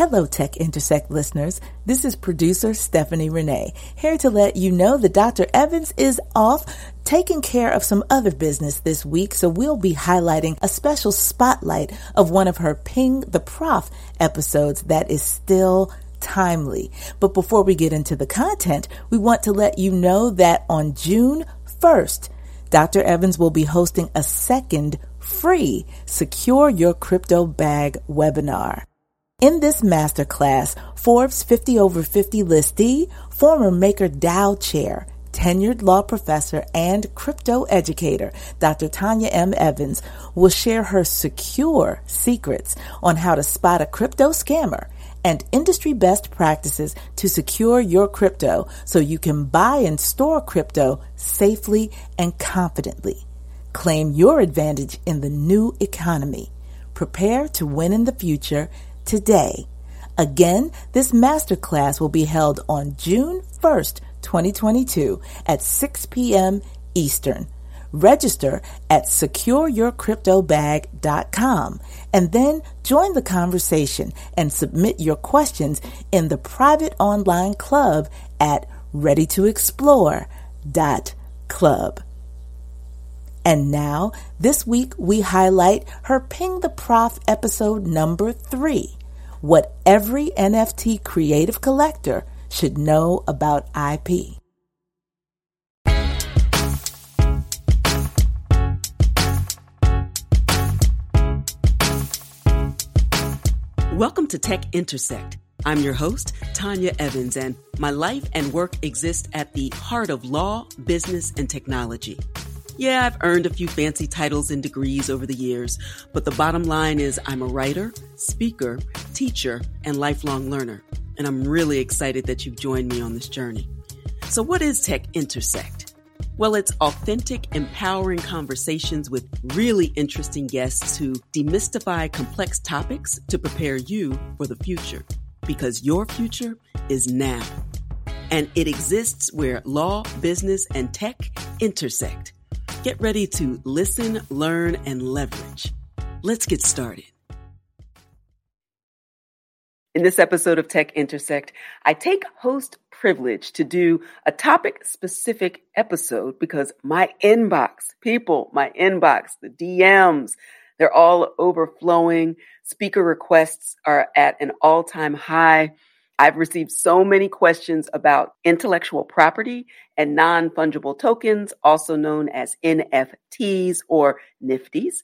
Hello, Tech Intersect listeners. This is producer Stephanie Renee, here to let you know that Dr. Evans is off taking care of some other business this week, so we'll be highlighting a special spotlight of one of her Ping the Prof episodes that is still timely. But before we get into the content, we want to let you know that on June 1st, Dr. Evans will be hosting a second free Secure Your Crypto Bag webinar. In this masterclass, Forbes 50 over 50 listee, former MakerDAO chair, tenured law professor and crypto educator, Dr. Tanya M. Evans, will share her secure secrets on how to spot a crypto scammer and industry best practices to secure your crypto so you can buy and store crypto safely and confidently. Claim your advantage in the new economy. Prepare to win in the future today. Again, this masterclass will be held on June 1st, 2022 at 6 p.m. Eastern. Register at secureyourcryptobag.com and then join the conversation and submit your questions in the private online club at readytoexplore.club. And now, this week we highlight her Ping the Prof episode number three what every NFT creative collector should know about IP. Welcome to Tech Intersect. I'm your host, Tanya Evans, and my life and work exist at the heart of law, business, and technology. Yeah, I've earned a few fancy titles and degrees over the years, but the bottom line is I'm a writer, speaker, teacher, and lifelong learner. And I'm really excited that you've joined me on this journey. So, what is Tech Intersect? Well, it's authentic, empowering conversations with really interesting guests who demystify complex topics to prepare you for the future. Because your future is now. And it exists where law, business, and tech intersect. Get ready to listen, learn, and leverage. Let's get started. In this episode of Tech Intersect, I take host privilege to do a topic specific episode because my inbox, people, my inbox, the DMs, they're all overflowing. Speaker requests are at an all time high. I've received so many questions about intellectual property and non fungible tokens, also known as NFTs or Nifties.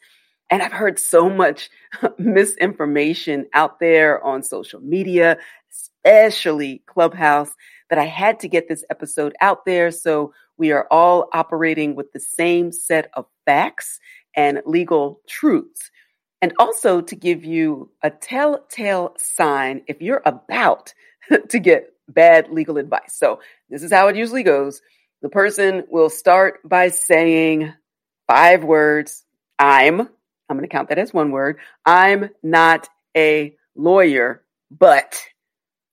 And I've heard so much misinformation out there on social media, especially Clubhouse, that I had to get this episode out there so we are all operating with the same set of facts and legal truths. And also to give you a telltale sign if you're about to get bad legal advice. So this is how it usually goes. The person will start by saying five words. I'm, I'm going to count that as one word. I'm not a lawyer, but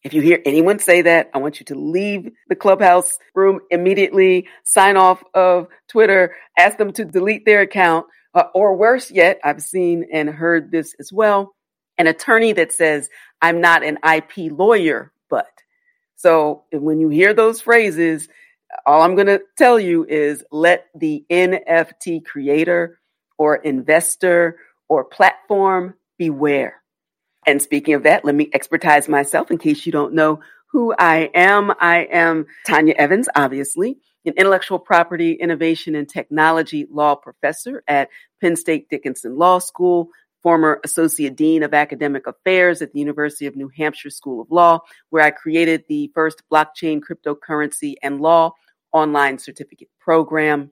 if you hear anyone say that, I want you to leave the clubhouse room immediately, sign off of Twitter, ask them to delete their account, uh, or worse yet, I've seen and heard this as well. An attorney that says, I'm not an IP lawyer, but. So when you hear those phrases, all I'm going to tell you is let the NFT creator or investor or platform beware. And speaking of that, let me expertise myself in case you don't know who I am. I am Tanya Evans, obviously, an intellectual property, innovation, and technology law professor at Penn State Dickinson Law School, former Associate Dean of Academic Affairs at the University of New Hampshire School of Law, where I created the first blockchain, cryptocurrency, and law online certificate program.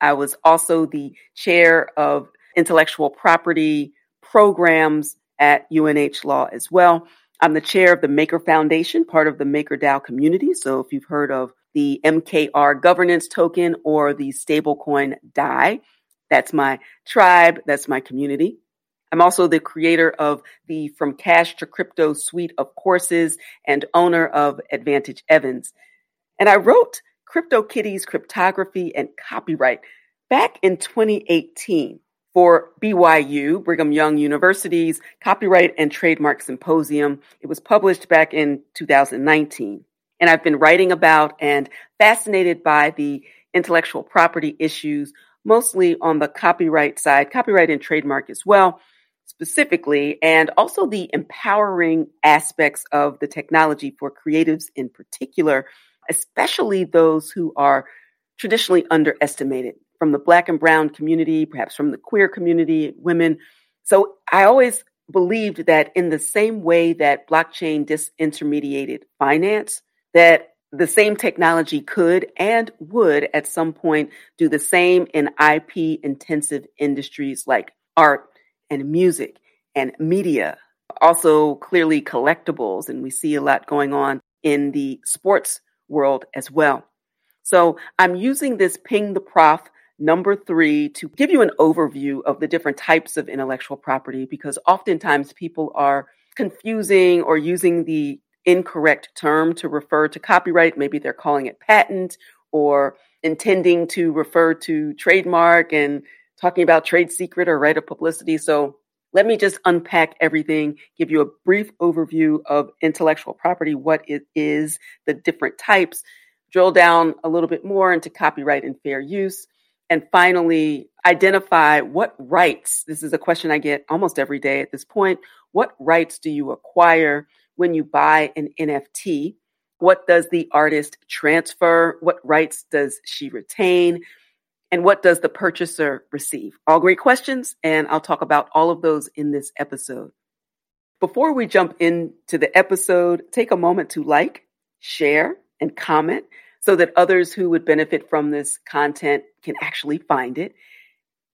I was also the chair of intellectual property programs at UNH Law as well. I'm the chair of the Maker Foundation, part of the MakerDAO community. So if you've heard of the MKR governance token or the stablecoin DAI, that's my tribe, that's my community. I'm also the creator of the From Cash to Crypto suite of courses and owner of Advantage Evans. And I wrote CryptoKitties Cryptography and Copyright back in 2018. For BYU, Brigham Young University's Copyright and Trademark Symposium. It was published back in 2019. And I've been writing about and fascinated by the intellectual property issues, mostly on the copyright side, copyright and trademark as well, specifically, and also the empowering aspects of the technology for creatives in particular, especially those who are traditionally underestimated from the black and brown community, perhaps from the queer community, women. So I always believed that in the same way that blockchain disintermediated finance, that the same technology could and would at some point do the same in IP intensive industries like art and music and media. Also, clearly collectibles. And we see a lot going on in the sports world as well. So I'm using this Ping the Prof number three to give you an overview of the different types of intellectual property because oftentimes people are confusing or using the incorrect term to refer to copyright. Maybe they're calling it patent or intending to refer to trademark and talking about trade secret or right of publicity. So let me just unpack everything, give you a brief overview of intellectual property, what it is, the different types, drill down a little bit more into copyright and fair use, and finally, identify what rights, this is a question I get almost every day at this point. What rights do you acquire when you buy an NFT? What does the artist transfer? What rights does she retain? And what does the purchaser receive? All great questions, and I'll talk about all of those in this episode. Before we jump into the episode, take a moment to like, share, and comment so that others who would benefit from this content can actually find it.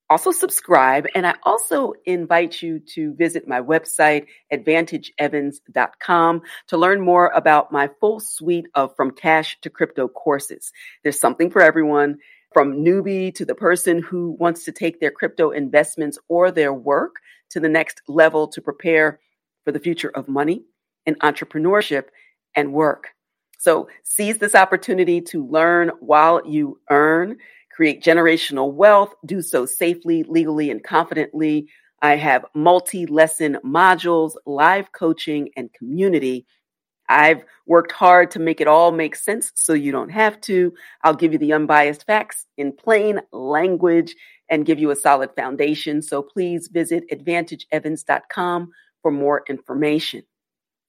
Also, subscribe. And I also invite you to visit my website, advantageevans.com, to learn more about my full suite of From Cash to Crypto courses. There's something for everyone, from newbie to the person who wants to take their crypto investments or their work to the next level to prepare for the future of money and entrepreneurship and work. So seize this opportunity to learn while you earn, create generational wealth, do so safely, legally, and confidently. I have multi lesson modules, live coaching, and community. I've worked hard to make it all make sense so you don't have to. I'll give you the unbiased facts in plain language and give you a solid foundation. So please visit advantageevans.com for more information.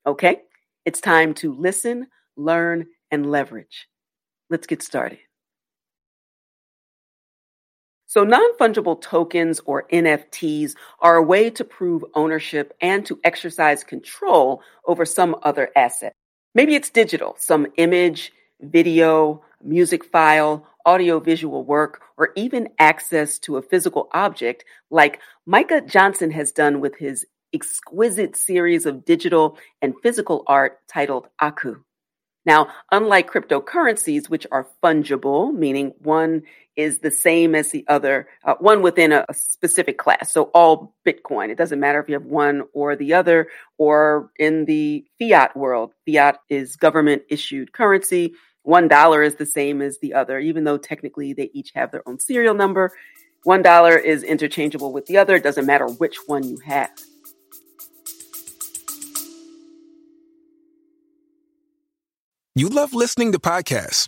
Okay, it's time to listen, learn, and leverage. Let's get started. So, non fungible tokens or NFTs are a way to prove ownership and to exercise control over some other asset. Maybe it's digital, some image, video, music file, audiovisual work, or even access to a physical object like Micah Johnson has done with his exquisite series of digital and physical art titled Aku. Now, unlike cryptocurrencies, which are fungible, meaning one is the same as the other, uh, one within a, a, specific class. So all Bitcoin, it doesn't matter if you have one or the other, or in the fiat world, fiat is government issued currency. One dollar is the same as the other, even though technically they each have their own serial number. One dollar is interchangeable with the other. It doesn't matter which one you have. You love listening to podcasts,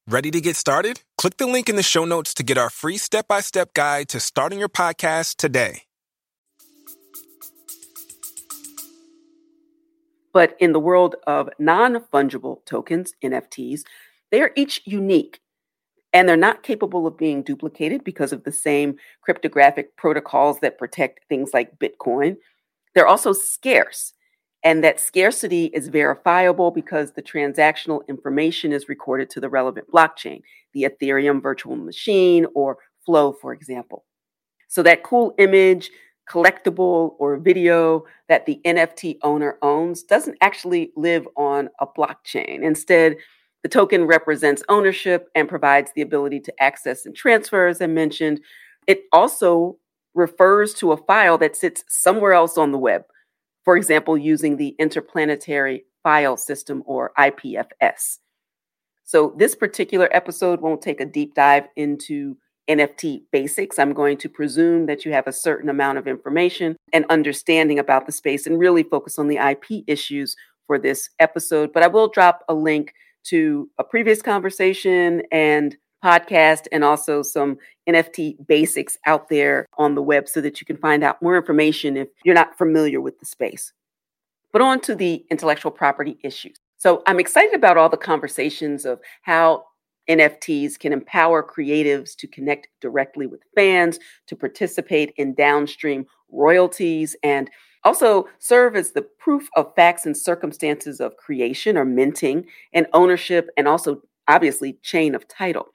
Ready to get started? Click the link in the show notes to get our free step by step guide to starting your podcast today. But in the world of non fungible tokens, NFTs, they are each unique and they're not capable of being duplicated because of the same cryptographic protocols that protect things like Bitcoin. They're also scarce and that scarcity is verifiable because the transactional information is recorded to the relevant blockchain, the Ethereum virtual machine or Flow, for example. So that cool image, collectible or video that the NFT owner owns doesn't actually live on a blockchain. Instead, the token represents ownership and provides the ability to access and transfer, as I mentioned. It also refers to a file that sits somewhere else on the web, for example, using the Interplanetary File System or IPFS. So, this particular episode won't take a deep dive into NFT basics. I'm going to presume that you have a certain amount of information and understanding about the space and really focus on the IP issues for this episode. But I will drop a link to a previous conversation and podcast and also some NFT basics out there on the web so that you can find out more information if you're not familiar with the space. But on to the intellectual property issues. So I'm excited about all the conversations of how NFTs can empower creatives to connect directly with fans, to participate in downstream royalties, and also serve as the proof of facts and circumstances of creation or minting and ownership, and also obviously chain of title.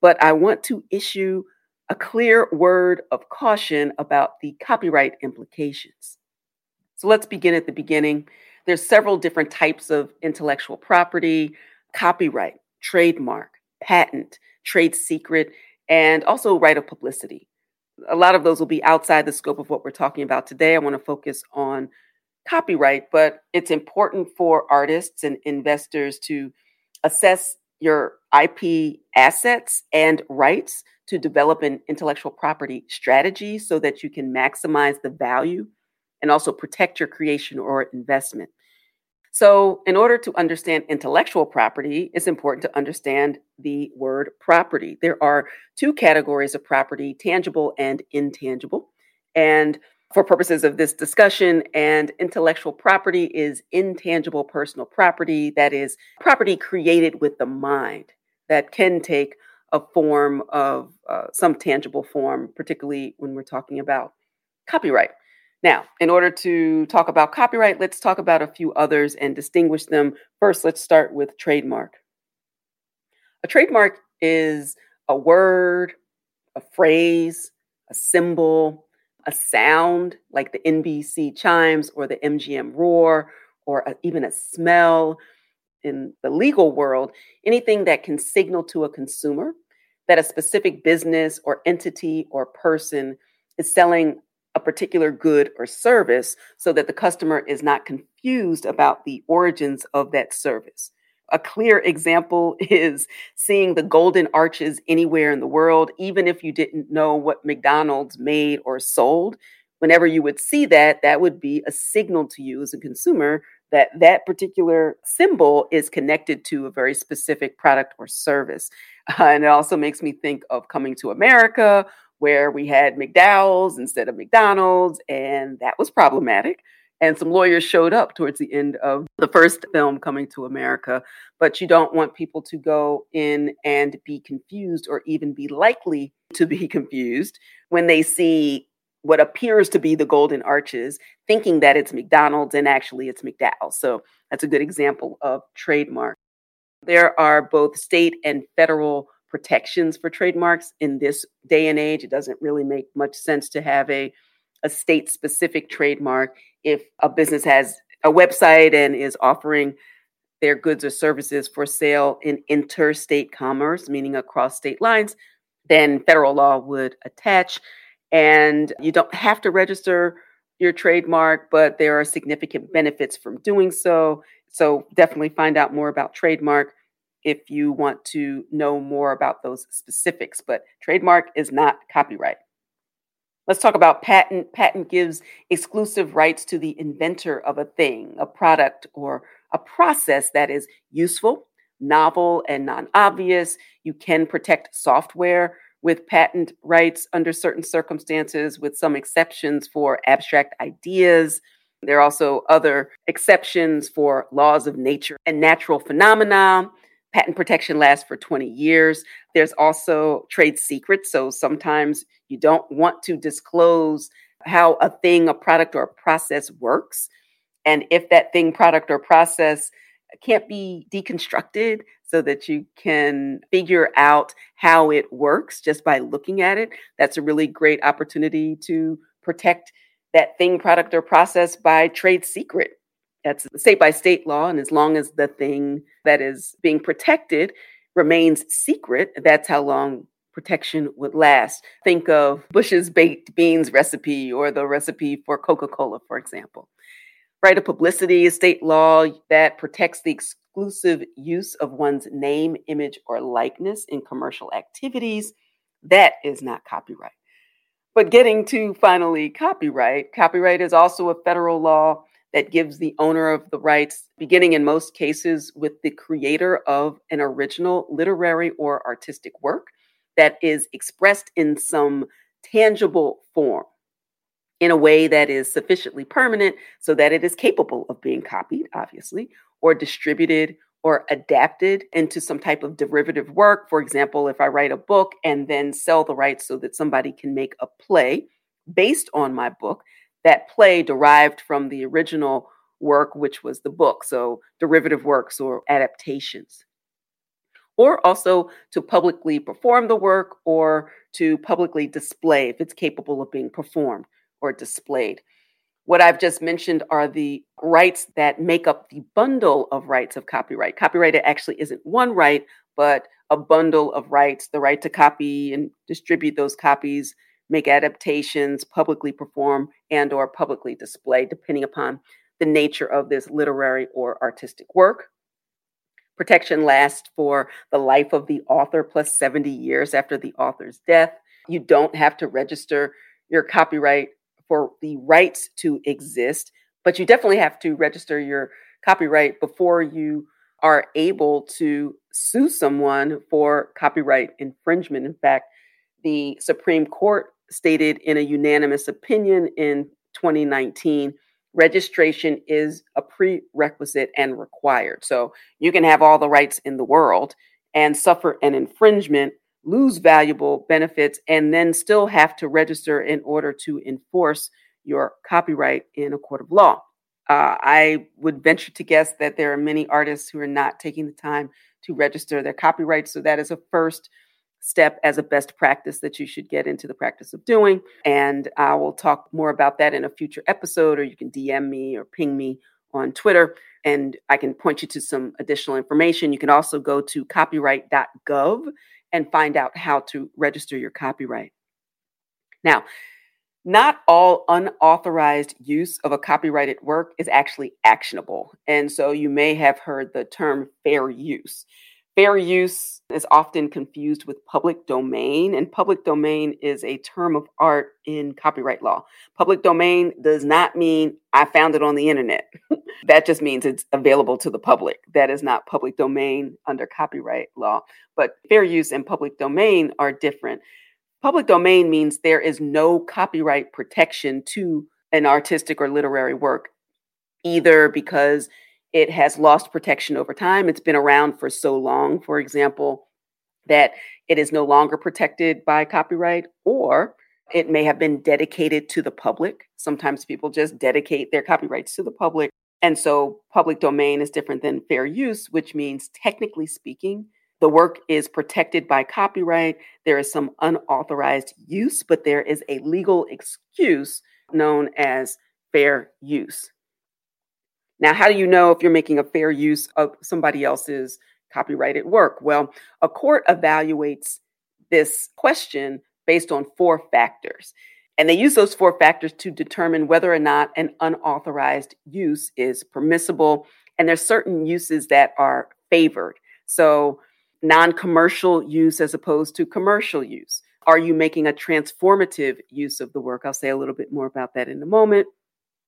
But I want to issue a clear word of caution about the copyright implications. So let's begin at the beginning. There's several different types of intellectual property, copyright, trademark, patent, trade secret, and also right of publicity. A lot of those will be outside the scope of what we're talking about today. I want to focus on copyright, but it's important for artists and investors to assess your IP assets and rights to develop an intellectual property strategy so that you can maximize the value and also protect your creation or investment. So, in order to understand intellectual property, it's important to understand the word property. There are two categories of property tangible and intangible. And for purposes of this discussion, and intellectual property is intangible personal property, that is, property created with the mind that can take a form of uh, some tangible form, particularly when we're talking about copyright. Now, in order to talk about copyright, let's talk about a few others and distinguish them. First, let's start with trademark. A trademark is a word, a phrase, a symbol, a sound like the NBC chimes or the MGM roar, or a, even a smell in the legal world, anything that can signal to a consumer that a specific business or entity or person is selling a particular good or service so that the customer is not confused about the origins of that service. A clear example is seeing the golden arches anywhere in the world, even if you didn't know what McDonald's made or sold. Whenever you would see that, that would be a signal to you as a consumer that that particular symbol is connected to a very specific product or service. Uh, and it also makes me think of coming to America where we had McDowell's instead of McDonald's, and that was problematic. And some lawyers showed up towards the end of the first film, Coming to America. But you don't want people to go in and be confused or even be likely to be confused when they see what appears to be the golden arches, thinking that it's McDonald's and actually it's McDowell. So that's a good example of trademark. There are both state and federal protections for trademarks in this day and age. It doesn't really make much sense to have a, a state specific trademark if a business has a website and is offering their goods or services for sale in interstate commerce, meaning across state lines, then federal law would attach. And you don't have to register your trademark, but there are significant benefits from doing so. So definitely find out more about trademark if you want to know more about those specifics. But trademark is not copyright. Let's talk about patent. Patent gives exclusive rights to the inventor of a thing, a product, or a process that is useful, novel, and non obvious. You can protect software with patent rights under certain circumstances, with some exceptions for abstract ideas. There are also other exceptions for laws of nature and natural phenomena Patent protection lasts for 20 years. There's also trade secrets. So sometimes you don't want to disclose how a thing, a product, or a process works. And if that thing, product, or process can't be deconstructed so that you can figure out how it works just by looking at it, that's a really great opportunity to protect that thing, product, or process by trade secret. That's state by state law. And as long as the thing that is being protected remains secret, that's how long protection would last. Think of Bush's baked beans recipe or the recipe for Coca Cola, for example. Right of publicity is state law that protects the exclusive use of one's name, image, or likeness in commercial activities. That is not copyright. But getting to finally copyright, copyright is also a federal law that gives the owner of the rights, beginning in most cases with the creator of an original literary or artistic work that is expressed in some tangible form in a way that is sufficiently permanent so that it is capable of being copied, obviously, or distributed or adapted into some type of derivative work. For example, if I write a book and then sell the rights so that somebody can make a play based on my book, that play derived from the original work, which was the book. So derivative works or adaptations. Or also to publicly perform the work or to publicly display if it's capable of being performed or displayed. What I've just mentioned are the rights that make up the bundle of rights of copyright. Copyright actually isn't one right, but a bundle of rights the right to copy and distribute those copies, make adaptations, publicly perform, and or publicly display, depending upon the nature of this literary or artistic work. Protection lasts for the life of the author plus 70 years after the author's death. You don't have to register your copyright for the rights to exist, but you definitely have to register your copyright before you are able to sue someone for copyright infringement. In fact, the Supreme Court stated in a unanimous opinion in 2019 registration is a prerequisite and required. So you can have all the rights in the world and suffer an infringement lose valuable benefits, and then still have to register in order to enforce your copyright in a court of law. Uh, I would venture to guess that there are many artists who are not taking the time to register their copyrights. So that is a first step as a best practice that you should get into the practice of doing. And I will talk more about that in a future episode, or you can DM me or ping me on Twitter, and I can point you to some additional information. You can also go to copyright.gov and find out how to register your copyright. Now, not all unauthorized use of a copyrighted work is actually actionable. And so you may have heard the term fair use. Fair use is often confused with public domain, and public domain is a term of art in copyright law. Public domain does not mean I found it on the internet. that just means it's available to the public. That is not public domain under copyright law. But fair use and public domain are different. Public domain means there is no copyright protection to an artistic or literary work, either because it has lost protection over time. It's been around for so long, for example, that it is no longer protected by copyright, or it may have been dedicated to the public. Sometimes people just dedicate their copyrights to the public. And so public domain is different than fair use, which means technically speaking, the work is protected by copyright. There is some unauthorized use, but there is a legal excuse known as fair use. Now, how do you know if you're making a fair use of somebody else's copyrighted work? Well, a court evaluates this question based on four factors. And they use those four factors to determine whether or not an unauthorized use is permissible. And there's certain uses that are favored. So, non commercial use as opposed to commercial use. Are you making a transformative use of the work? I'll say a little bit more about that in a moment.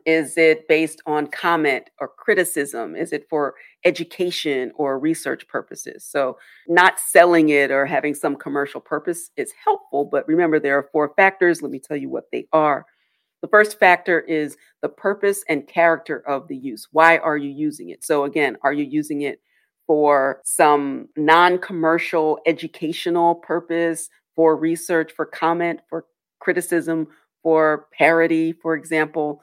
Is it based on comment or criticism? Is it for education or research purposes? So, not selling it or having some commercial purpose is helpful, but remember there are four factors. Let me tell you what they are. The first factor is the purpose and character of the use. Why are you using it? So, again, are you using it for some non commercial educational purpose, for research, for comment, for criticism, for parody, for example?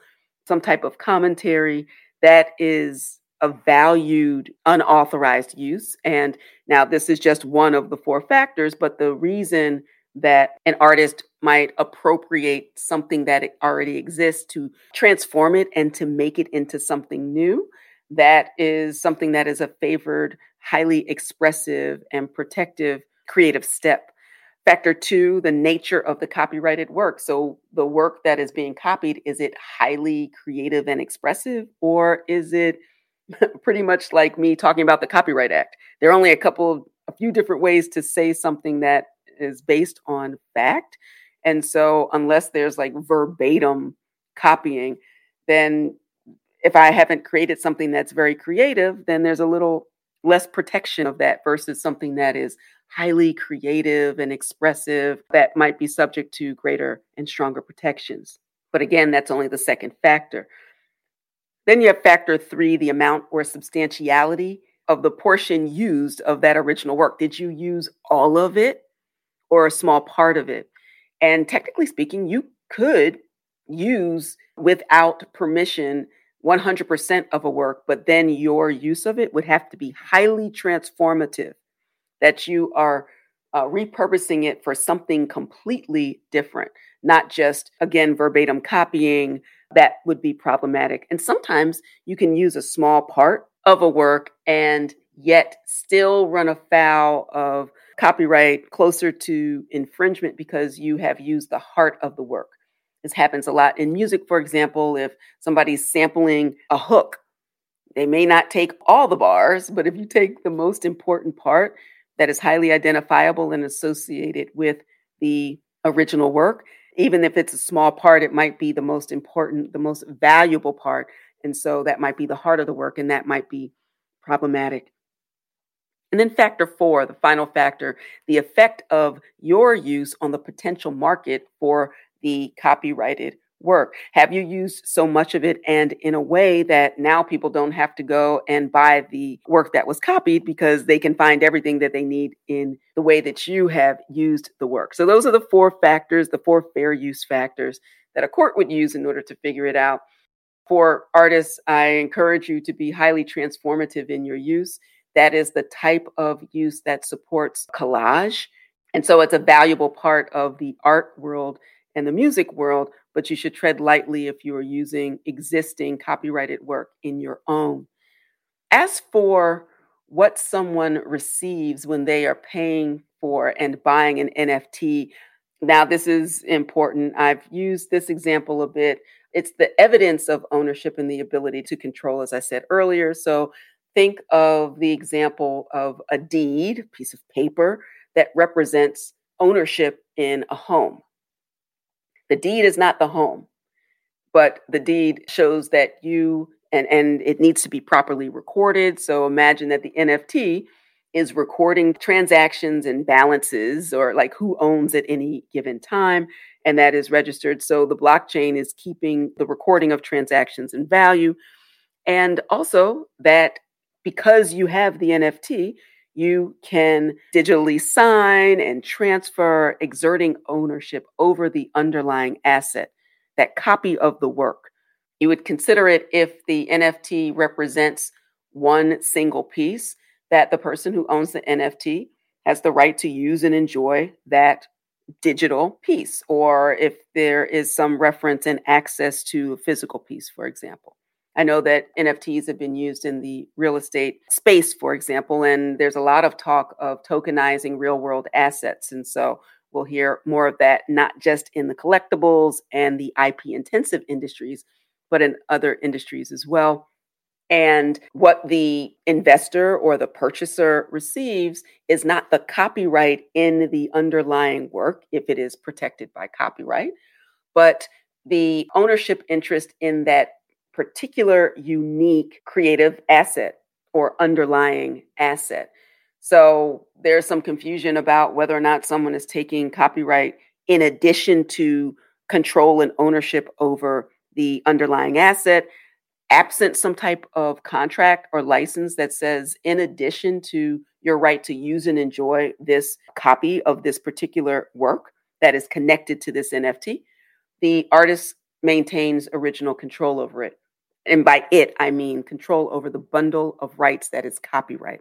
Some type of commentary that is a valued unauthorized use. And now this is just one of the four factors, but the reason that an artist might appropriate something that already exists to transform it and to make it into something new. That is something that is a favored, highly expressive, and protective creative step. Factor two, the nature of the copyrighted work. So, the work that is being copied, is it highly creative and expressive, or is it pretty much like me talking about the Copyright Act? There are only a couple, a few different ways to say something that is based on fact. And so, unless there's like verbatim copying, then if I haven't created something that's very creative, then there's a little less protection of that versus something that is highly creative and expressive that might be subject to greater and stronger protections. But again, that's only the second factor. Then you have factor three, the amount or substantiality of the portion used of that original work. Did you use all of it? or a small part of it. And technically speaking, you could use without permission 100% of a work, but then your use of it would have to be highly transformative, that you are uh, repurposing it for something completely different, not just, again, verbatim copying. That would be problematic. And sometimes you can use a small part of a work and yet still run afoul of copyright closer to infringement because you have used the heart of the work. This happens a lot in music, for example, if somebody's sampling a hook, they may not take all the bars, but if you take the most important part that is highly identifiable and associated with the original work, even if it's a small part, it might be the most important, the most valuable part. And so that might be the heart of the work, and that might be problematic. And then factor four, the final factor, the effect of your use on the potential market for the copyrighted work. Have you used so much of it and in a way that now people don't have to go and buy the work that was copied because they can find everything that they need in the way that you have used the work? So those are the four factors, the four fair use factors that a court would use in order to figure it out. For artists, I encourage you to be highly transformative in your use that is the type of use that supports collage. And so it's a valuable part of the art world and the music world, but you should tread lightly if you are using existing copyrighted work in your own. As for what someone receives when they are paying for and buying an NFT, now this is important. I've used this example a bit. It's the evidence of ownership and the ability to control, as I said earlier. So think of the example of a deed, piece of paper that represents ownership in a home. The deed is not the home, but the deed shows that you and and it needs to be properly recorded. So imagine that the NFT is recording transactions and balances or like who owns at any given time and that is registered so the blockchain is keeping the recording of transactions and value and also that because you have the NFT, you can digitally sign and transfer, exerting ownership over the underlying asset, that copy of the work. You would consider it if the NFT represents one single piece, that the person who owns the NFT has the right to use and enjoy that digital piece, or if there is some reference and access to a physical piece, for example. I know that NFTs have been used in the real estate space, for example, and there's a lot of talk of tokenizing real world assets. And so we'll hear more of that, not just in the collectibles and the IP intensive industries, but in other industries as well. And what the investor or the purchaser receives is not the copyright in the underlying work, if it is protected by copyright, but the ownership interest in that particular unique creative asset or underlying asset. So there's some confusion about whether or not someone is taking copyright in addition to control and ownership over the underlying asset, absent some type of contract or license that says, in addition to your right to use and enjoy this copy of this particular work that is connected to this NFT, the artist maintains original control over it. And by it, I mean control over the bundle of rights that is copyright.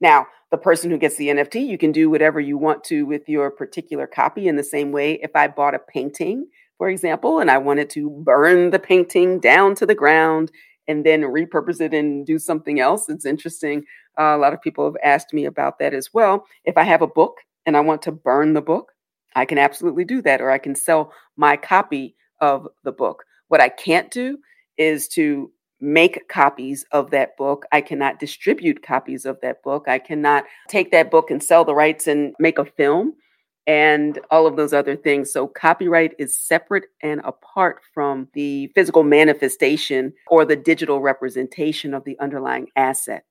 Now, the person who gets the NFT, you can do whatever you want to with your particular copy in the same way. If I bought a painting, for example, and I wanted to burn the painting down to the ground and then repurpose it and do something else, it's interesting. Uh, a lot of people have asked me about that as well. If I have a book and I want to burn the book, I can absolutely do that, or I can sell my copy of the book. What I can't do is to make copies of that book. I cannot distribute copies of that book. I cannot take that book and sell the rights and make a film and all of those other things. So, copyright is separate and apart from the physical manifestation or the digital representation of the underlying asset.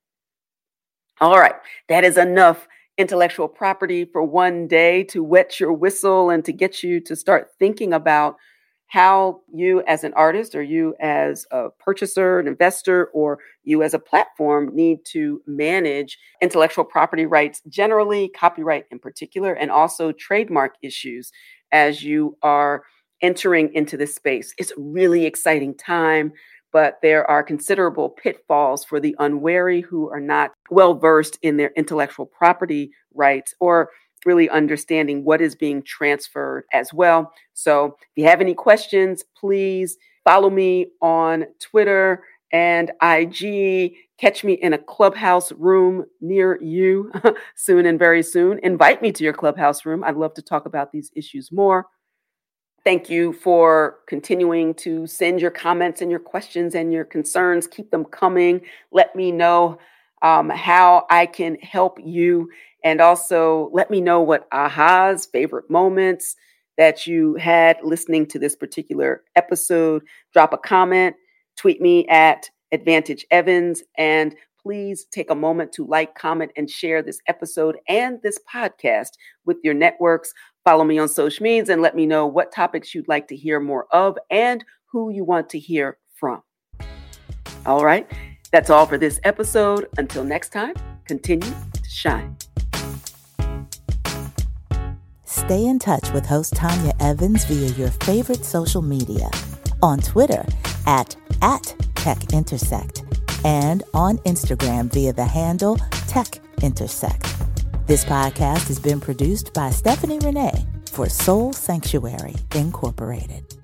All right, that is enough intellectual property for one day to wet your whistle and to get you to start thinking about how you as an artist or you as a purchaser, an investor, or you as a platform need to manage intellectual property rights generally, copyright in particular, and also trademark issues as you are entering into this space. It's a really exciting time, but there are considerable pitfalls for the unwary who are not well versed in their intellectual property rights or really understanding what is being transferred as well. So if you have any questions, please follow me on Twitter and IG. Catch me in a clubhouse room near you soon and very soon. Invite me to your clubhouse room. I'd love to talk about these issues more. Thank you for continuing to send your comments and your questions and your concerns. Keep them coming. Let me know um, how I can help you and also let me know what ahas, favorite moments that you had listening to this particular episode. Drop a comment, tweet me at Advantage Evans, and please take a moment to like, comment, and share this episode and this podcast with your networks. Follow me on social medias and let me know what topics you'd like to hear more of and who you want to hear from. All right, that's all for this episode. Until next time, continue to shine. Stay in touch with host Tanya Evans via your favorite social media on Twitter at, at Tech Intersect and on Instagram via the handle Tech Intersect. This podcast has been produced by Stephanie Renee for Soul Sanctuary Incorporated.